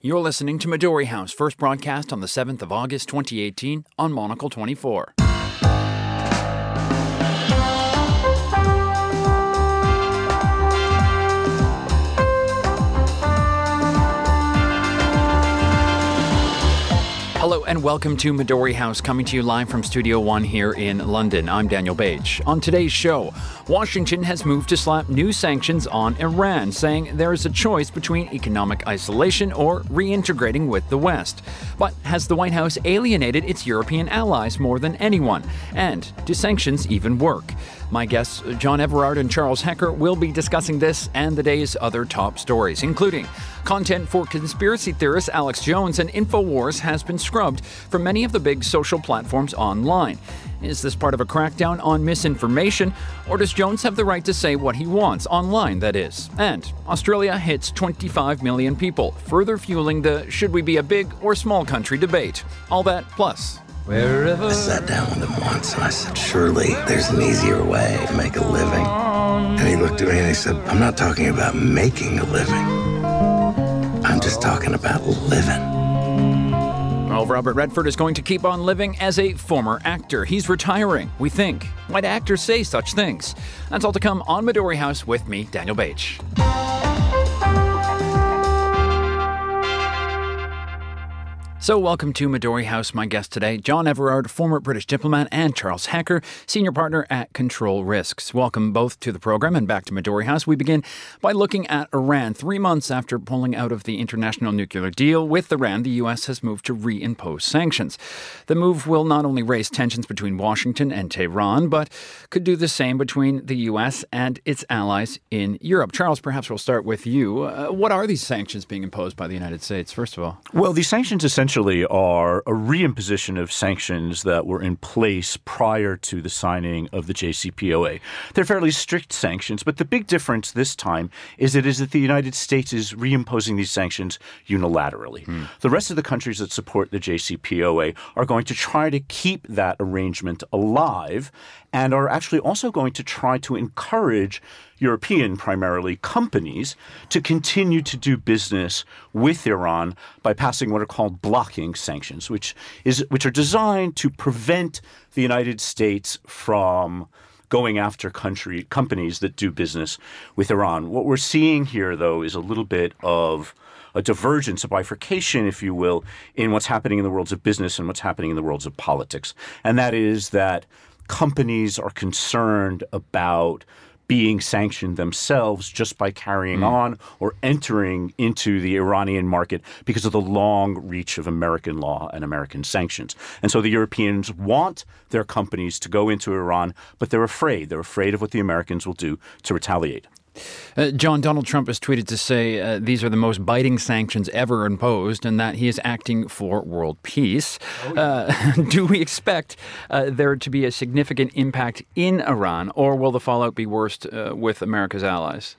You're listening to Midori House, first broadcast on the 7th of August 2018 on Monocle 24. And welcome to Midori House, coming to you live from Studio One here in London. I'm Daniel Bach. On today's show, Washington has moved to slap new sanctions on Iran, saying there is a choice between economic isolation or reintegrating with the West. But has the White House alienated its European allies more than anyone? And do sanctions even work? My guests, John Everard and Charles Hecker, will be discussing this and the day's other top stories, including content for conspiracy theorist Alex Jones and InfoWars has been scrubbed from many of the big social platforms online. Is this part of a crackdown on misinformation, or does Jones have the right to say what he wants, online that is? And Australia hits 25 million people, further fueling the should we be a big or small country debate. All that plus Wherever. I sat down with him once and I said, Surely there's an easier way to make a living. And he looked at me and he said, I'm not talking about making a living, I'm just talking about living. Well, Robert Redford is going to keep on living as a former actor. He's retiring, we think. Why do actors say such things? That's all to come on Midori House with me, Daniel Bach. So, welcome to Midori House. My guest today, John Everard, former British diplomat, and Charles Hecker, senior partner at Control Risks. Welcome both to the program and back to Midori House. We begin by looking at Iran. Three months after pulling out of the international nuclear deal with Iran, the U.S. has moved to reimpose sanctions. The move will not only raise tensions between Washington and Tehran, but could do the same between the U.S. and its allies in Europe. Charles, perhaps we'll start with you. Uh, what are these sanctions being imposed by the United States, first of all? Well, these sanctions essentially essentially are a reimposition of sanctions that were in place prior to the signing of the JCPOA. They're fairly strict sanctions, but the big difference this time is it is that the United States is reimposing these sanctions unilaterally. Hmm. The rest of the countries that support the JCPOA are going to try to keep that arrangement alive and are actually also going to try to encourage European primarily companies to continue to do business with Iran by passing what are called blocking sanctions, which is which are designed to prevent the United States from going after country companies that do business with Iran. What we're seeing here though is a little bit of a divergence, a bifurcation, if you will, in what's happening in the worlds of business and what's happening in the worlds of politics. And that is that companies are concerned about being sanctioned themselves just by carrying mm. on or entering into the Iranian market because of the long reach of American law and American sanctions. And so the Europeans want their companies to go into Iran, but they're afraid. They're afraid of what the Americans will do to retaliate. Uh, John, Donald Trump has tweeted to say uh, these are the most biting sanctions ever imposed and that he is acting for world peace. Oh, yeah. uh, do we expect uh, there to be a significant impact in Iran, or will the fallout be worst uh, with America's allies?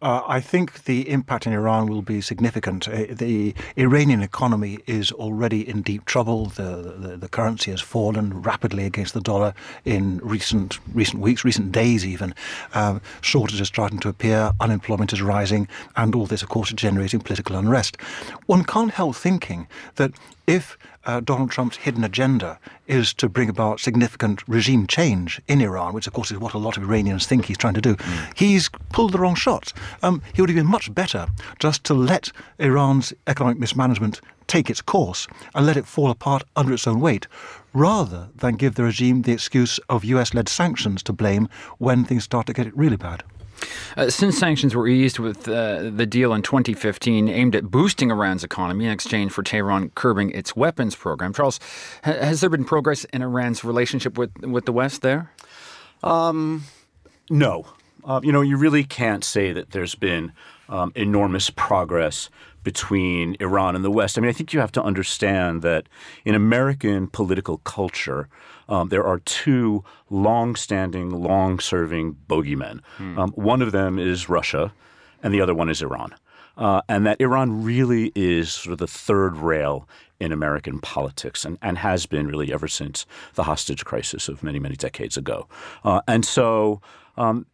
Uh, I think the impact in Iran will be significant. Uh, the Iranian economy is already in deep trouble. The, the, the currency has fallen rapidly against the dollar in recent recent weeks, recent days even. Uh, shortages starting to appear, unemployment is rising, and all this, of course, is generating political unrest. One can't help thinking that if uh, Donald Trump's hidden agenda is to bring about significant regime change in Iran, which of course is what a lot of Iranians think he's trying to do, mm. he's pulled the wrong shots. Um, he would have been much better just to let Iran's economic mismanagement take its course and let it fall apart under its own weight, rather than give the regime the excuse of US led sanctions to blame when things start to get really bad. Uh, since sanctions were eased with uh, the deal in 2015 aimed at boosting Iran's economy in exchange for Tehran curbing its weapons program, Charles, ha- has there been progress in Iran's relationship with, with the West there? Um, no. Uh, you know, you really can't say that there's been um, enormous progress between Iran and the West. I mean, I think you have to understand that in American political culture, um, there are two long-standing, long-serving bogeymen. Hmm. Um, one of them is Russia, and the other one is Iran. Uh, and that Iran really is sort of the third rail in American politics and, and has been really ever since the hostage crisis of many, many decades ago. Uh, and so um,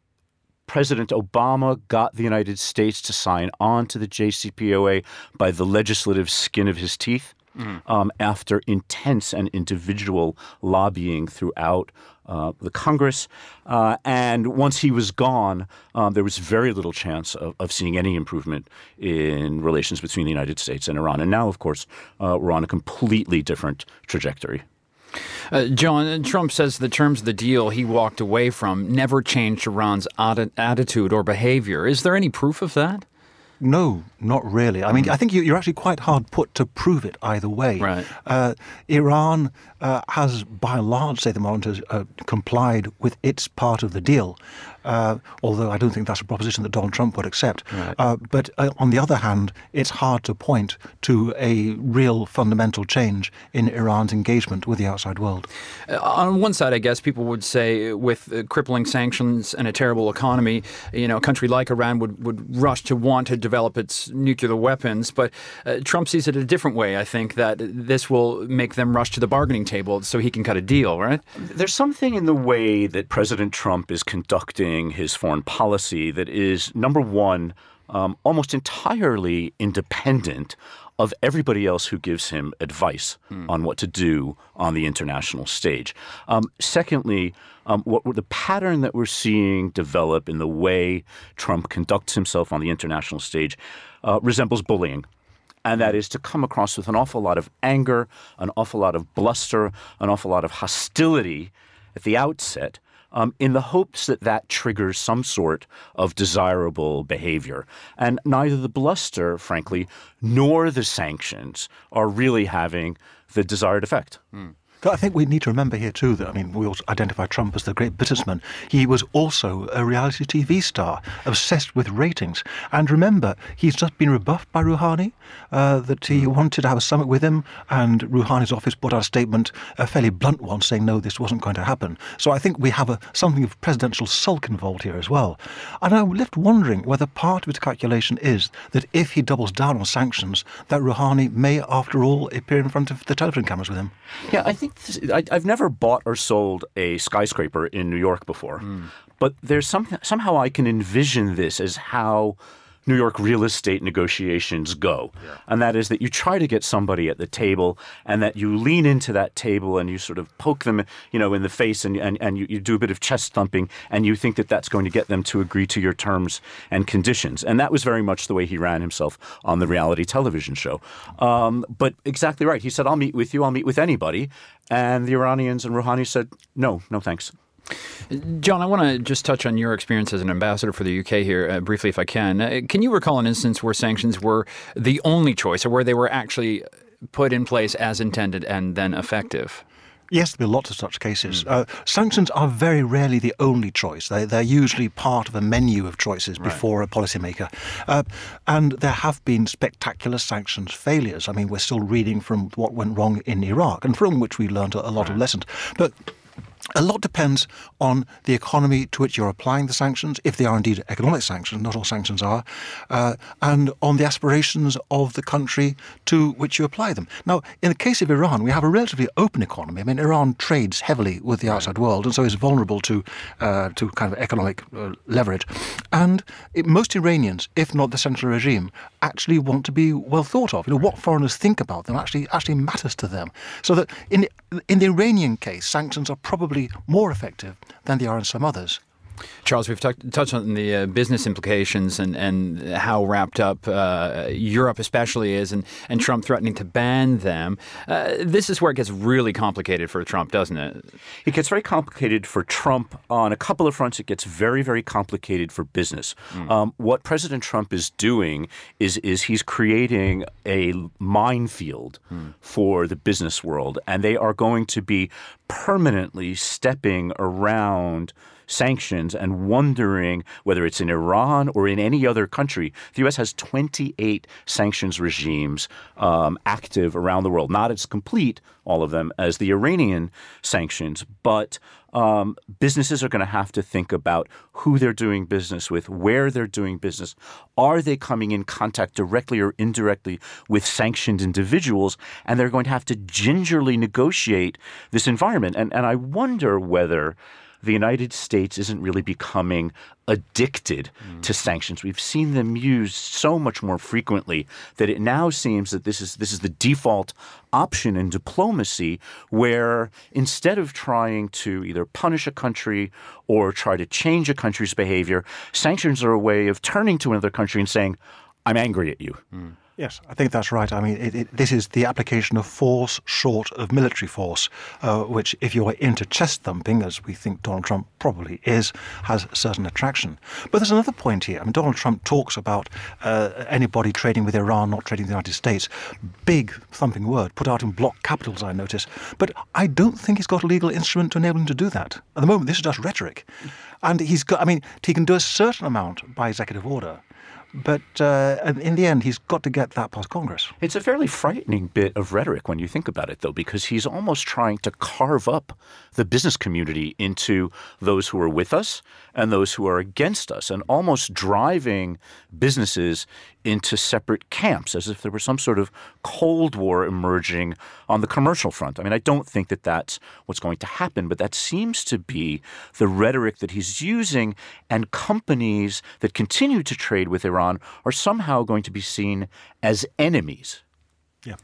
President Obama got the United States to sign on to the JCPOA by the legislative skin of his teeth. Mm. Um, after intense and individual lobbying throughout uh, the Congress. Uh, and once he was gone, um, there was very little chance of, of, seeing any improvement in relations between the United States and Iran. And now, of course, uh, we're on a completely different trajectory. Uh, John, Trump says the terms of the deal he walked away from never changed Iran's attitude or behavior. Is there any proof of that? No, not really. I mean, I think you're actually quite hard put to prove it either way. Right. Uh, Iran uh, has, by and large, say the monitors, uh, complied with its part of the deal. Uh, although I don't think that's a proposition that Donald Trump would accept. Right. Uh, but uh, on the other hand, it's hard to point to a real fundamental change in Iran's engagement with the outside world. on one side, I guess people would say, with crippling sanctions and a terrible economy, you know, a country like Iran would, would rush to want to develop its nuclear weapons. But Trump sees it a different way. I think that this will make them rush to the bargaining table table so he can cut a deal, right? There's something in the way that President Trump is conducting his foreign policy that is, number one, um, almost entirely independent of everybody else who gives him advice mm. on what to do on the international stage. Um, secondly, um, what, what, the pattern that we're seeing develop in the way Trump conducts himself on the international stage uh, resembles bullying and that is to come across with an awful lot of anger, an awful lot of bluster, an awful lot of hostility at the outset. Um, in the hopes that that triggers some sort of desirable behavior. And neither the bluster, frankly, nor the sanctions are really having the desired effect. Mm. I think we need to remember here too that I mean we also identify Trump as the great businessman. He was also a reality TV star, obsessed with ratings. And remember, he's just been rebuffed by Rouhani uh, that he mm. wanted to have a summit with him, and Rouhani's office put out a statement, a fairly blunt one, saying no, this wasn't going to happen. So I think we have a, something of presidential sulk involved here as well. And I'm left wondering whether part of his calculation is that if he doubles down on sanctions, that Rouhani may, after all, appear in front of the television cameras with him. Yeah, I think I, have never bought or sold a skyscraper in New York before, mm. but there's some somehow I can envision this as how New York real estate negotiations go. Yeah. And that is that you try to get somebody at the table and that you lean into that table and you sort of poke them, you know, in the face and, and, and you, you do a bit of chest thumping and you think that that's going to get them to agree to your terms and conditions. And that was very much the way he ran himself on the reality television show. Um, but exactly right. He said, I'll meet with you. I'll meet with anybody. And the Iranians and Rouhani said, no, no thanks. John, I want to just touch on your experience as an ambassador for the UK here uh, briefly, if I can. Uh, can you recall an instance where sanctions were the only choice or where they were actually put in place as intended and then effective? Yes, there have been lots of such cases. Mm. Uh, sanctions are very rarely the only choice. They, they're usually part of a menu of choices before right. a policymaker. Uh, and there have been spectacular sanctions failures. I mean, we're still reading from what went wrong in Iraq and from which we learned a, a lot right. of lessons. But a lot depends on the economy to which you're applying the sanctions, if they are indeed economic sanctions, not all sanctions are, uh, and on the aspirations of the country to which you apply them. Now, in the case of Iran, we have a relatively open economy. I mean, Iran trades heavily with the outside world and so is vulnerable to, uh, to kind of economic uh, leverage. And it, most Iranians, if not the central regime, actually want to be well thought of. You know, what foreigners think about them actually actually matters to them. So that in, in the Iranian case, sanctions are probably probably more effective than they are in some others. Charles, we've t- touched on the uh, business implications and, and how wrapped up uh, Europe, especially, is, and, and Trump threatening to ban them. Uh, this is where it gets really complicated for Trump, doesn't it? It gets very complicated for Trump on a couple of fronts. It gets very, very complicated for business. Mm. Um, what President Trump is doing is is he's creating a minefield mm. for the business world, and they are going to be permanently stepping around sanctions and wondering whether it's in Iran or in any other country. The U.S. has 28 sanctions regimes um, active around the world, not as complete, all of them, as the Iranian sanctions, but um, businesses are going to have to think about who they're doing business with, where they're doing business. Are they coming in contact directly or indirectly with sanctioned individuals? And they're going to have to gingerly negotiate this environment. And, and I wonder whether the United States isn't really becoming addicted mm. to sanctions. We've seen them used so much more frequently that it now seems that this is this is the default option in diplomacy where instead of trying to either punish a country or try to change a country's behavior, sanctions are a way of turning to another country and saying, I'm angry at you. Mm. Yes, I think that's right. I mean, it, it, this is the application of force short of military force, uh, which, if you're into chest thumping, as we think Donald Trump probably is, has certain attraction. But there's another point here. I mean, Donald Trump talks about uh, anybody trading with Iran not trading with the United States. Big thumping word, put out in block capitals, I notice. But I don't think he's got a legal instrument to enable him to do that. At the moment, this is just rhetoric. And he's got, I mean, he can do a certain amount by executive order. But uh, in the end, he's got to get that past Congress. It's a fairly frightening bit of rhetoric when you think about it, though, because he's almost trying to carve up the business community into those who are with us and those who are against us, and almost driving businesses into separate camps as if there were some sort of Cold War emerging on the commercial front. I mean, I don't think that that's what's going to happen, but that seems to be the rhetoric that he's using, and companies that continue to trade with Iran are somehow going to be seen as enemies. Yeah.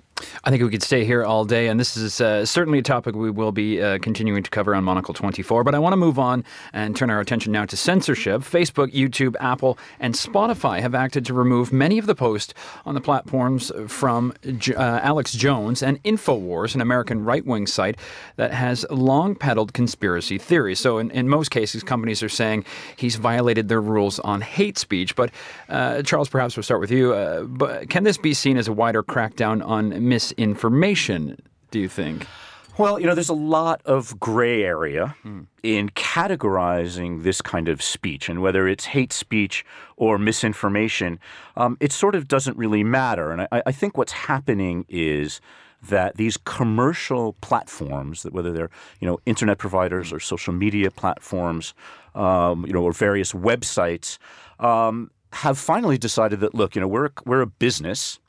I think we could stay here all day, and this is uh, certainly a topic we will be uh, continuing to cover on Monocle 24. But I want to move on and turn our attention now to censorship. Facebook, YouTube, Apple, and Spotify have acted to remove many of the posts on the platforms from uh, Alex Jones and InfoWars, an American right wing site that has long peddled conspiracy theories. So, in, in, most cases, companies are saying he's violated their rules on hate speech. But, uh, Charles, perhaps we'll start with you. Uh, but can this be seen as a wider crackdown on misinformation, do you think? Well, you know, there's a lot of gray area mm. in categorizing this kind of speech, and whether it's hate speech or misinformation, um, it sort of doesn't really matter. And I, I, think what's happening is that these commercial platforms, that whether they're you know internet providers or social media platforms, um, you know, or various websites, um, have finally decided that look, you know, we're we're a business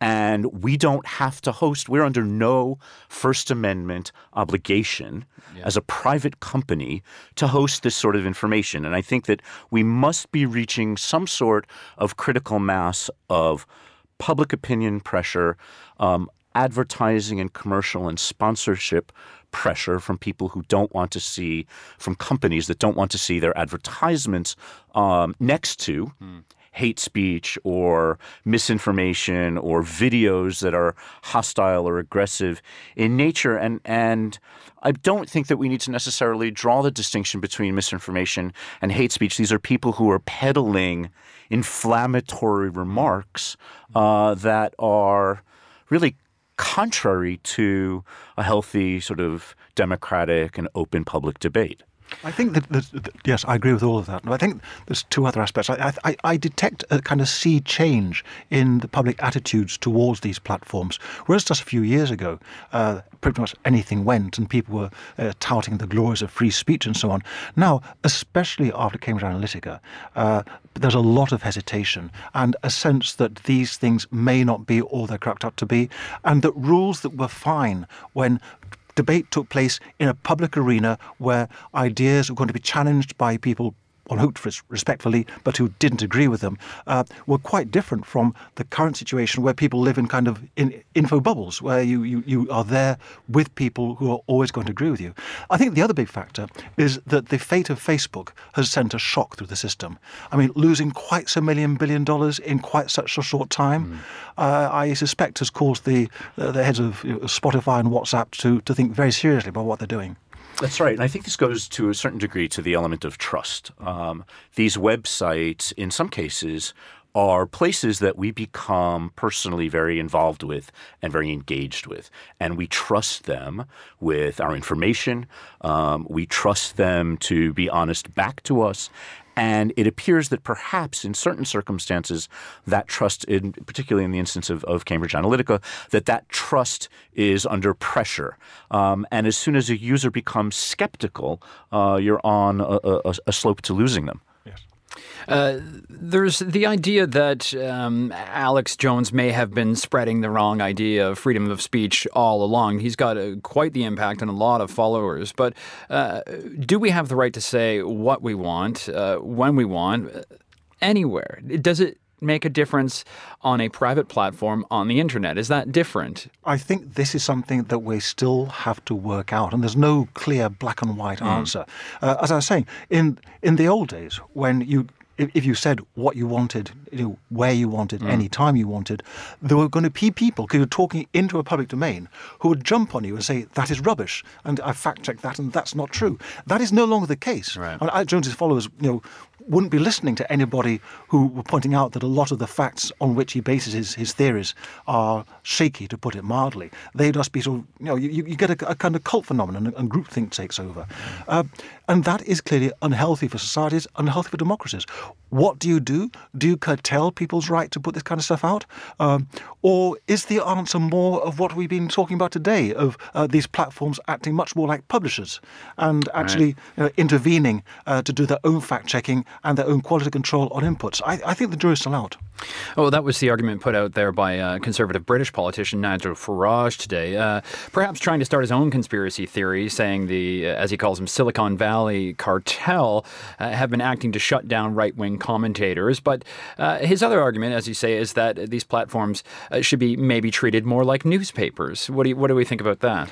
and we don't have to host. We're under no First Amendment obligation yeah. as a private company to host this sort of information. And I think that we must be reaching some sort of critical mass of public opinion pressure, um, advertising and commercial and sponsorship pressure from people who don't want to see, from companies that don't want to see their advertisements um, next to. Mm hate speech or misinformation or videos that are hostile or aggressive in nature. And, and I don't think that we need to necessarily draw the distinction between misinformation and hate speech. These are people who are peddling inflammatory remarks uh, that are really contrary to a healthy sort of democratic and open public debate. I think that, that, yes, I agree with all of that. I think there's two other aspects. I, I, I, detect a kind of sea change in the public attitudes towards these platforms. Whereas just a few years ago, uh, pretty much anything went, and people were uh, touting the glories of free speech and so on. Now, especially after Cambridge Analytica, uh, there's a lot of hesitation and a sense that these things may not be all they're cracked up to be, and that rules that were fine when debate took place in a public arena where ideas were going to be challenged by people one hoped for respectfully, but who didn't agree with them, uh, were quite different from the current situation where people live in kind of in info bubbles, where you, you, you are there with people who are always going to agree with you. I think the other big factor is that the fate of Facebook has sent a shock through the system. I mean, losing quite so million billion dollars in quite such a short time, mm. uh, I suspect has caused the, uh, the heads of Spotify and WhatsApp to, to think very seriously about what they're doing. That's right. And I think this goes to a certain degree to the element of trust. Um, these websites, in some cases, are places that we become personally very involved with and very engaged with. And we trust them with our information. Um, we trust them to be honest back to us. And it appears that perhaps in certain circumstances, that trust, in, particularly in the instance of, of Cambridge Analytica, that that trust is under pressure. Um, and as soon as a user becomes skeptical, uh, you're on a, a, a slope to losing them. Uh, there's the idea that um, Alex Jones may have been spreading the wrong idea of freedom of speech all along. He's got a, quite the impact on a lot of followers. But uh, do we have the right to say what we want, uh, when we want, uh, anywhere? Does it make a difference on a private platform on the internet? Is that different? I think this is something that we still have to work out, and there's no clear black and white mm. answer. Uh, as I was saying, in in the old days, when you if you said what you wanted, you know, where you wanted, mm. any time you wanted, there were going to be people, because you're talking into a public domain, who would jump on you and say, that is rubbish, and I fact checked that, and that's not true. That is no longer the case. Right. And Alex Jones's followers, you know, wouldn't be listening to anybody who were pointing out that a lot of the facts on which he bases his, his theories are shaky, to put it mildly. They'd just be sort of, you know, you, you get a, a kind of cult phenomenon and groupthink takes over. Uh, and that is clearly unhealthy for societies, unhealthy for democracies. What do you do? Do you curtail people's right to put this kind of stuff out? Um, or is the answer more of what we've been talking about today, of uh, these platforms acting much more like publishers and actually right. you know, intervening uh, to do their own fact checking and their own quality control on inputs. I, I think the jury's still out. Oh, that was the argument put out there by a conservative British politician Nigel Farage today, uh, perhaps trying to start his own conspiracy theory, saying the, uh, as he calls them, Silicon Valley cartel uh, have been acting to shut down right wing commentators. But uh, his other argument, as you say, is that these platforms uh, should be maybe treated more like newspapers. What do, you, what do we think about that?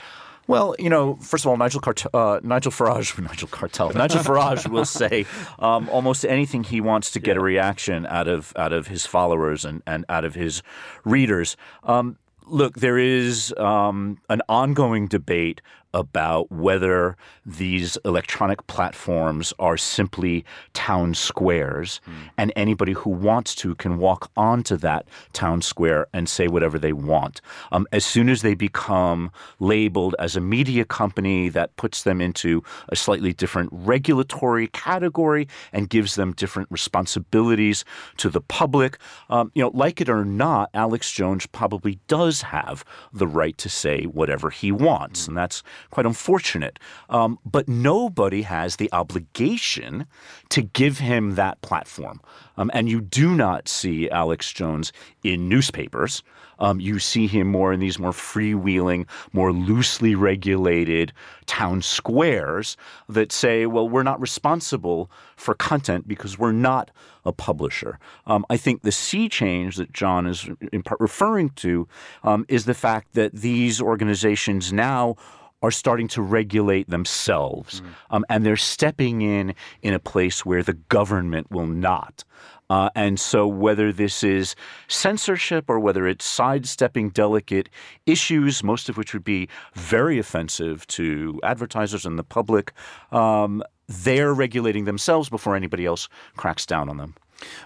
Well, you know, first of all, Nigel Cart- uh, Nigel Farage, Nigel Cartel, Nigel Farage will say um, almost anything he wants to get a reaction out of out of his followers and, and out of his readers. Um, look, there is um, an ongoing debate about whether these electronic platforms are simply town squares mm. and anybody who wants to can walk onto that town square and say whatever they want. Um, as soon as they become labeled as a media company that puts them into a slightly different regulatory category and gives them different responsibilities to the public, um, you know, like it or not, Alex Jones probably does have the right to say whatever he wants. Mm. And that's quite unfortunate. Um, but nobody has the obligation to give him that platform. Um, and you do not see Alex Jones in newspapers. Um, you see him more in these more freewheeling, more loosely regulated town squares that say, well, we're not responsible for content because we're not a publisher. Um, I think the sea change that John is in part referring to um, is the fact that these organizations now are starting to regulate themselves, mm. um, and they're stepping in in a place where the government will not. Uh, and so, whether this is censorship or whether it's sidestepping delicate issues, most of which would be very offensive to advertisers and the public, um, they're regulating themselves before anybody else cracks down on them.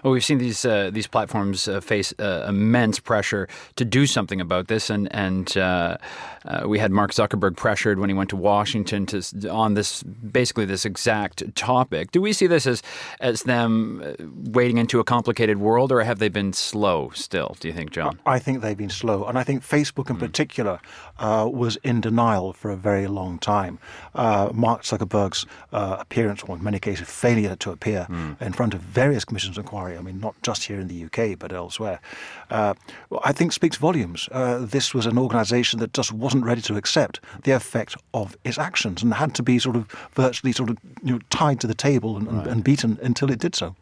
Well, we've seen these uh, these platforms uh, face uh, immense pressure to do something about this, and and uh, uh, we had Mark Zuckerberg pressured when he went to Washington to on this basically this exact topic. Do we see this as as them uh, wading into a complicated world, or have they been slow still? Do you think, John? I think they've been slow, and I think Facebook in mm. particular was in denial for a very long time. Mark Zuckerberg's appearance, or in many cases failure to appear mm. in front of various commissions inquiry. I mean, not just here in the UK, but elsewhere. Uh, I think speaks volumes. Uh, this was an organisation that just wasn't ready to accept the effect of its actions and had to be sort of virtually sort of you know, tied to the table and, right. and beaten until it did so.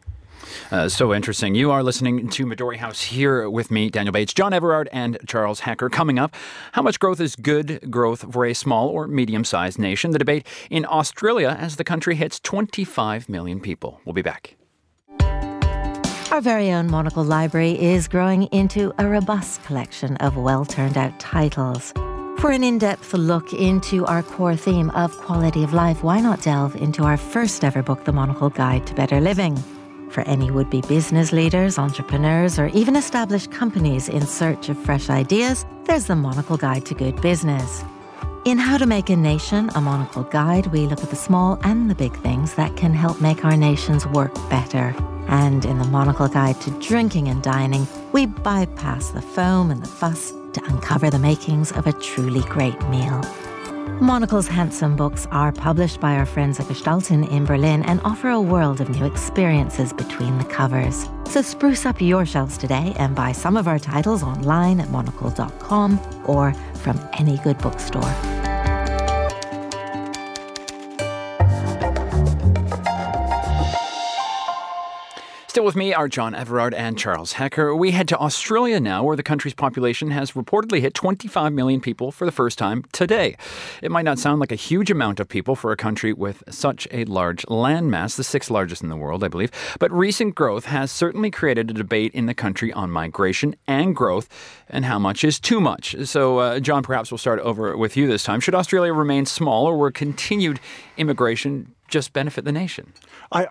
Uh, so interesting. You are listening to Midori House here with me, Daniel Bach, John Everard, and Charles Hecker. Coming up, how much growth is good growth for a small or medium sized nation? The debate in Australia as the country hits 25 million people. We'll be back. Our very own Monocle Library is growing into a robust collection of well turned out titles. For an in depth look into our core theme of quality of life, why not delve into our first ever book, The Monocle Guide to Better Living? For any would be business leaders, entrepreneurs, or even established companies in search of fresh ideas, there's The Monocle Guide to Good Business. In How to Make a Nation, a Monocle Guide, we look at the small and the big things that can help make our nations work better. And in the Monocle Guide to Drinking and Dining, we bypass the foam and the fuss to uncover the makings of a truly great meal. Monocle's handsome books are published by our friends at Gestalten in Berlin and offer a world of new experiences between the covers. So spruce up your shelves today and buy some of our titles online at monocle.com or from any good bookstore. Still with me are John Everard and Charles Hecker. We head to Australia now, where the country's population has reportedly hit 25 million people for the first time today. It might not sound like a huge amount of people for a country with such a large landmass, the sixth largest in the world, I believe, but recent growth has certainly created a debate in the country on migration and growth and how much is too much. So, uh, John, perhaps we'll start over with you this time. Should Australia remain small or will continued immigration just benefit the nation? I,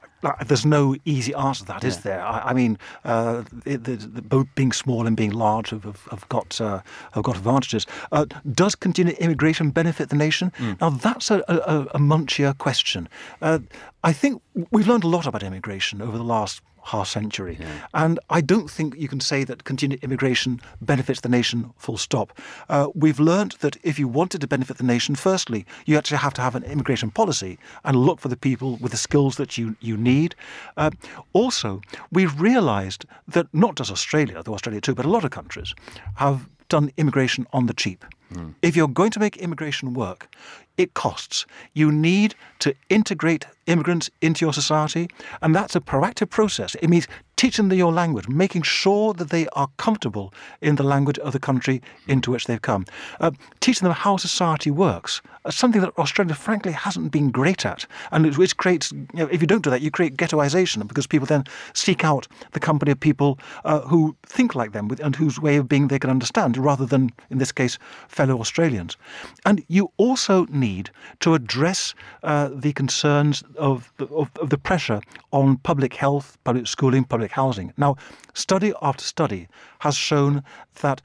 there's no easy answer to that, is yeah. there? I, I mean, uh, it, the, the, both being small and being large have, have, have got uh, have got advantages. Uh, does continued immigration benefit the nation? Mm. Now that's a, a, a munchier question. Uh, I think we've learned a lot about immigration over the last half century. Yeah. And I don't think you can say that continued immigration benefits the nation full stop. Uh, we've learned that if you wanted to benefit the nation, firstly, you actually have to have an immigration policy and look for the people with the skills that you, you need. Uh, also, we've realized that not just Australia, though Australia too, but a lot of countries have done immigration on the cheap. Mm. If you're going to make immigration work, it costs. You need to integrate immigrants into your society, and that's a proactive process. It means teaching them your language, making sure that they are comfortable in the language of the country into which they've come, uh, teaching them how society works, uh, something that Australia, frankly, hasn't been great at, and which creates, you know, if you don't do that, you create ghettoisation because people then seek out the company of people uh, who think like them and whose way of being they can understand, rather than, in this case, fellow Australians. And you also need to address uh, the concerns of, of, of the pressure on public health, public schooling, public housing. Now, study after study has shown that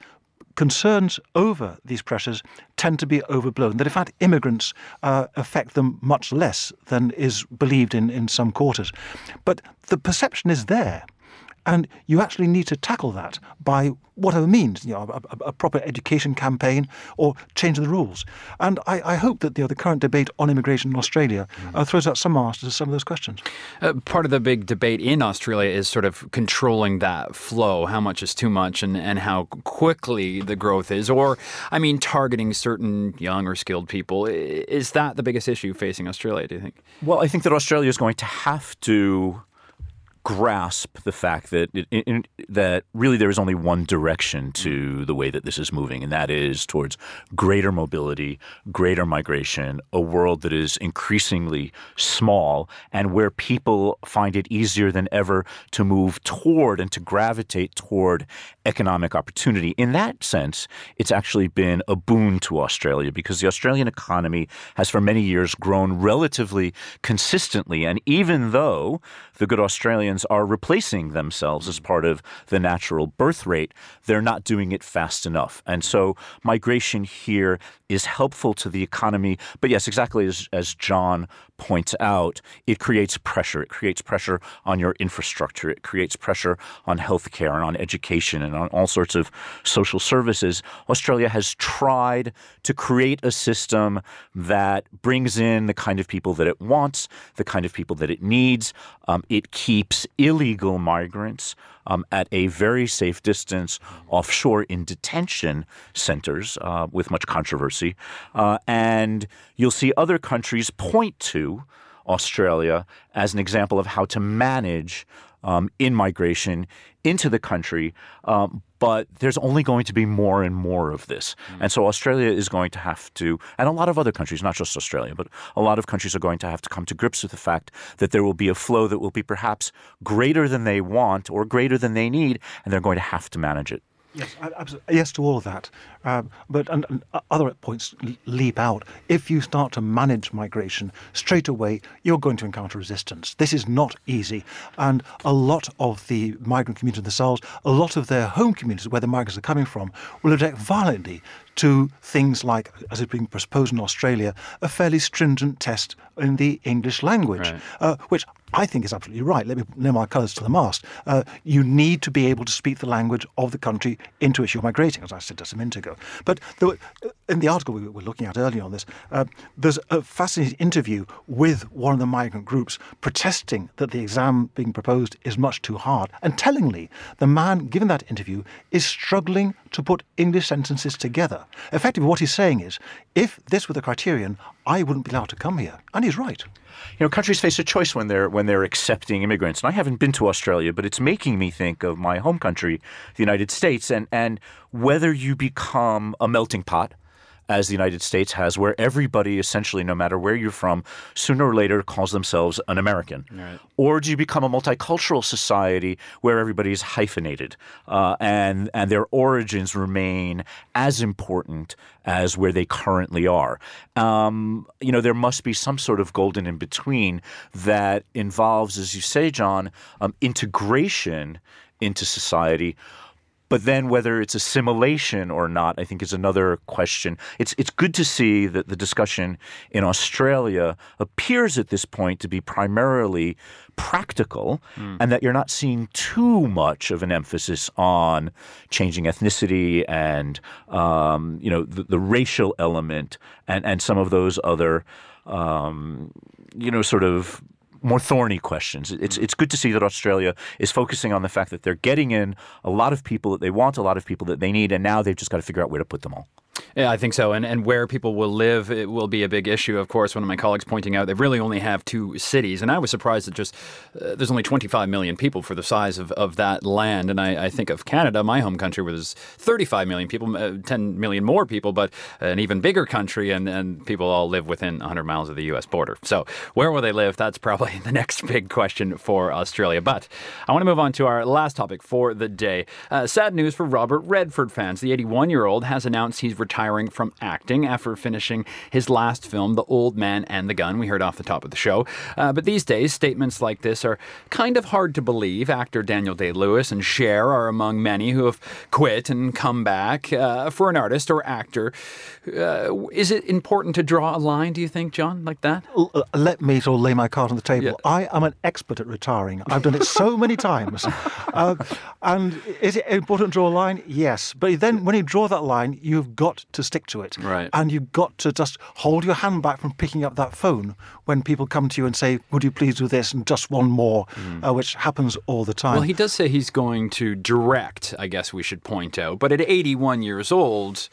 concerns over these pressures tend to be overblown, that in fact immigrants uh, affect them much less than is believed in, in some quarters. But the perception is there. And you actually need to tackle that by whatever means, you know, a, a, proper education campaign or change the rules. And I, I hope that you know, the current debate on immigration in Australia uh, throws out some answers to some of those questions. Uh, part of the big debate in Australia is sort of controlling that flow, how much is too much and, and how quickly the growth is. Or, I mean, targeting certain young or skilled people. Is that the biggest issue facing Australia, do you think? Well, I think that Australia is going to have to grasp the fact that it, it, that really there is only one direction mm. to the way that this is moving, and that is towards greater mobility, greater migration, a world that is increasingly small, and where people find it easier than ever to move toward and to gravitate toward economic opportunity. In that sense, it's actually been a boon to Australia because the Australian economy has for many years grown relatively consistently, and even though the good Australians are replacing themselves as part of the natural birth rate, they're not doing it fast enough. And so migration here is helpful to the economy. But yes, exactly as, as John points out, it creates pressure. It creates pressure on your infrastructure. It creates pressure on healthcare and on education and on all sorts of social services. Australia has tried to create a system that brings in the kind of people that it wants, the kind of people that it needs. Um, it keeps illegal migrants um, at a very safe distance offshore in detention centers uh, with much controversy. Uh, and you'll see other countries point to Australia as an example of how to manage um, in migration into the country. Um, but there's only going to be more and more of this. Mm. And so Australia is going to have to, and a lot of other countries, not just Australia, but a lot of countries are going to have to come to grips with the fact that there will be a flow that will be perhaps greater than they want or greater than they need, and they're going to have to manage it. Yes, absolutely. Yes to all of that. Um, but and, and other points leap out. If you start to manage migration straight away, you're going to encounter resistance. This is not easy. And a lot of the migrant communities themselves, a lot of their home communities where the migrants are coming from, will object violently to things like, as is being proposed in Australia, a fairly stringent test in the English language, Right. uh, which I think is absolutely right. Let me nail my colours to the mast. Uh, you need to be able to speak the language of the country into which you're migrating, as I said just a minute ago. But there were- in the article we were looking at earlier on this, uh, there's a fascinating interview with one of the migrant groups protesting that the exam being proposed is much too hard. And tellingly, the man given that interview is struggling to put English sentences together. Effectively, what he's saying is, if this were the criterion, I wouldn't be allowed to come here. And he's right. You know, countries face a choice when they're when they're accepting immigrants. And I haven't been to Australia, but it's making me think of my home country, the United States, and and whether you become a melting pot as the United States has, where everybody essentially, no matter where you're from, sooner or later calls themselves an American. Or do you become a multicultural society where everybody is hyphenated uh, and and their origins remain as important as where they currently are? Um, you know, there must be some sort of golden in between that involves, as you say, John, um, integration into society. But then whether it's assimilation or not, I think is another question. It's it's good to see that the discussion in Australia appears at this point to be primarily practical and that you're not seeing too much of an emphasis on changing ethnicity and um, you know the, the racial element and, and some of those other um, you know sort of more thorny questions. It's mm. it's good to see that Australia is focusing on the fact that they're getting in a lot of people that they want, a lot of people that they need, and now they've just got to figure out where to put them all. Yeah, I think so. And and where people will live, it will be a big issue. Of course, one of my colleagues pointing out they really only have two cities, and I was surprised that just uh, there's only 25 million people for the size of, of that land. And I, I think of Canada, my home country, where there's 35 million people, uh, 10 million more people, but an even bigger country, and and people all live within 100 miles of the U.S. border. So where will they live? That's probably the next big question for Australia. But I want to move on to our last topic for the day. Uh, sad news for Robert Redford fans. The 81 year old has announced he's retiring from acting after finishing his last film, The Old Man and the Gun. We heard off the top of the show. Uh, but these days, statements like this are kind of hard to believe. Actor Daniel Day Lewis and Cher are among many who have quit and come back. Uh, for an artist or actor, uh, is it important to draw a line, do you think, John, like that? L- uh, let me sort of lay my card on the table. Yeah. I am an expert at retiring. I've done it so many times. Uh, and is it important to draw a line? Yes. But then when you draw that line, you've got to stick to it. Right. And you've got to just hold your hand back from picking up that phone when people come to you and say, Would you please do this? And just one more, uh, which happens all the time. Well, he does say he's going to direct, I guess we should point out. But at 81 years old,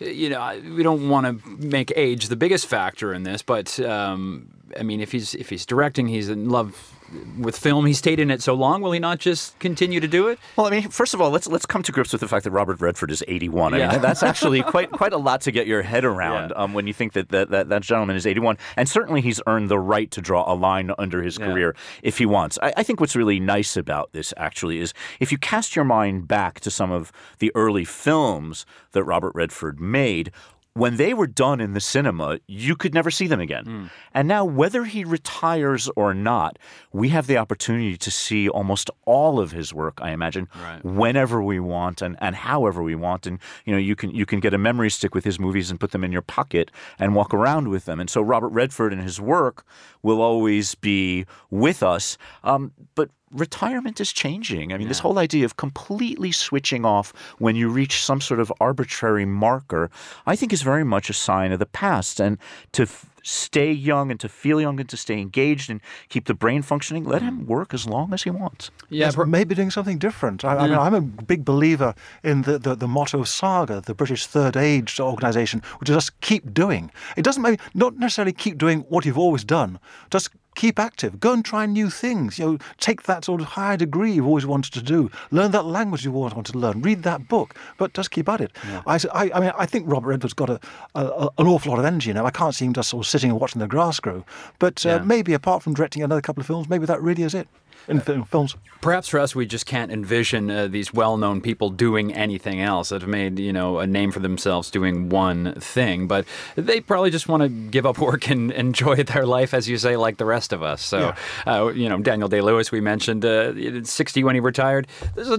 you know, we don't want to make age the biggest factor in this, but um, I mean, if he's if he's directing, he's in love with film. He stayed in it so long. Will he not just continue to do it? Well, I mean, first of all, let's let's come to grips with the fact that Robert Redford is 81. I Yeah. mean, that's actually quite quite a lot to get your head around Yeah. um, when you think that that, that that gentleman is 81, and certainly he's earned the right to draw a line under his career if he wants. I, I think what's really nice about this actually is if you cast your mind back to some of the early films that Robert Redford made. When they were done in the cinema, you could never see them again. Hmm. And now, whether he retires or not, we have the opportunity to see almost all of his work, I imagine, Right. whenever we want and, and however we want. And you know, you can you can get a memory stick with his movies and put them in your pocket and walk around with them. And so Robert Redford and his work will always be with us. Um, but retirement is changing. I mean, this whole idea of completely switching off when you reach some sort of arbitrary marker, I think is very much a sign of the past. And to f- stay young and to feel young and to stay engaged and keep the brain functioning, let him mm. work as long as he wants. Yeah, Yes, maybe doing something different. I, I mean, mm. I'm a big believer in the, the, the motto Saga, the British Third Age organisation, which is just keep doing. It doesn't maybe not necessarily keep doing what you've always done. Just keep active. Go and try new things. You know, take that sort of higher degree you've always wanted to do. Learn that language you've always wanted to learn. Read that book, but just keep at it. I I mean, I think Robert Redford's got a, a, a- an awful lot of energy now. I can't see him just sort of sitting and watching the grass grow. But uh, Yeah. maybe apart from directing another couple of films, maybe that really is it. In films. Perhaps for us, we just can't envision uh, these well-known people doing anything else that have made you know a name for themselves doing one thing. But they probably just want to give up work and enjoy their life, as you say, like the rest of us. So, yeah. uh, you know, Daniel Day Lewis, we mentioned, uh, 60 when he retired. There's a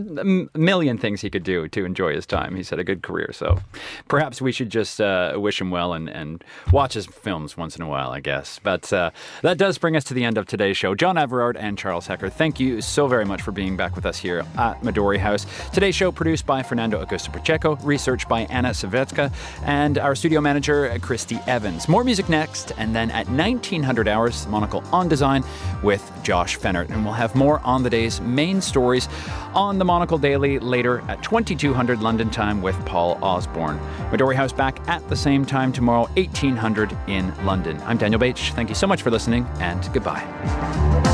million things he could do to enjoy his time. He's had a good career. So, perhaps we should just uh, wish him well and, and watch his films once in a while, I guess. But uh, that does bring us to the end of today's show. John Everard and Charles Hecker, thank you so very much for being back with us here at Midori House. Today's show produced by Fernando Augusto Pacheco, research by Anna Savetka, and our studio manager, Christy Evans. More music next, and then at 1900 hours, Monocle on Design with Josh Fehnert. And we'll have more on the day's main stories on the Monocle Daily later at 2200 London time with Paul Osborne. Midori House back at the same time tomorrow, 1800 in London. I'm Daniel Bach. Thank you so much for listening, and goodbye.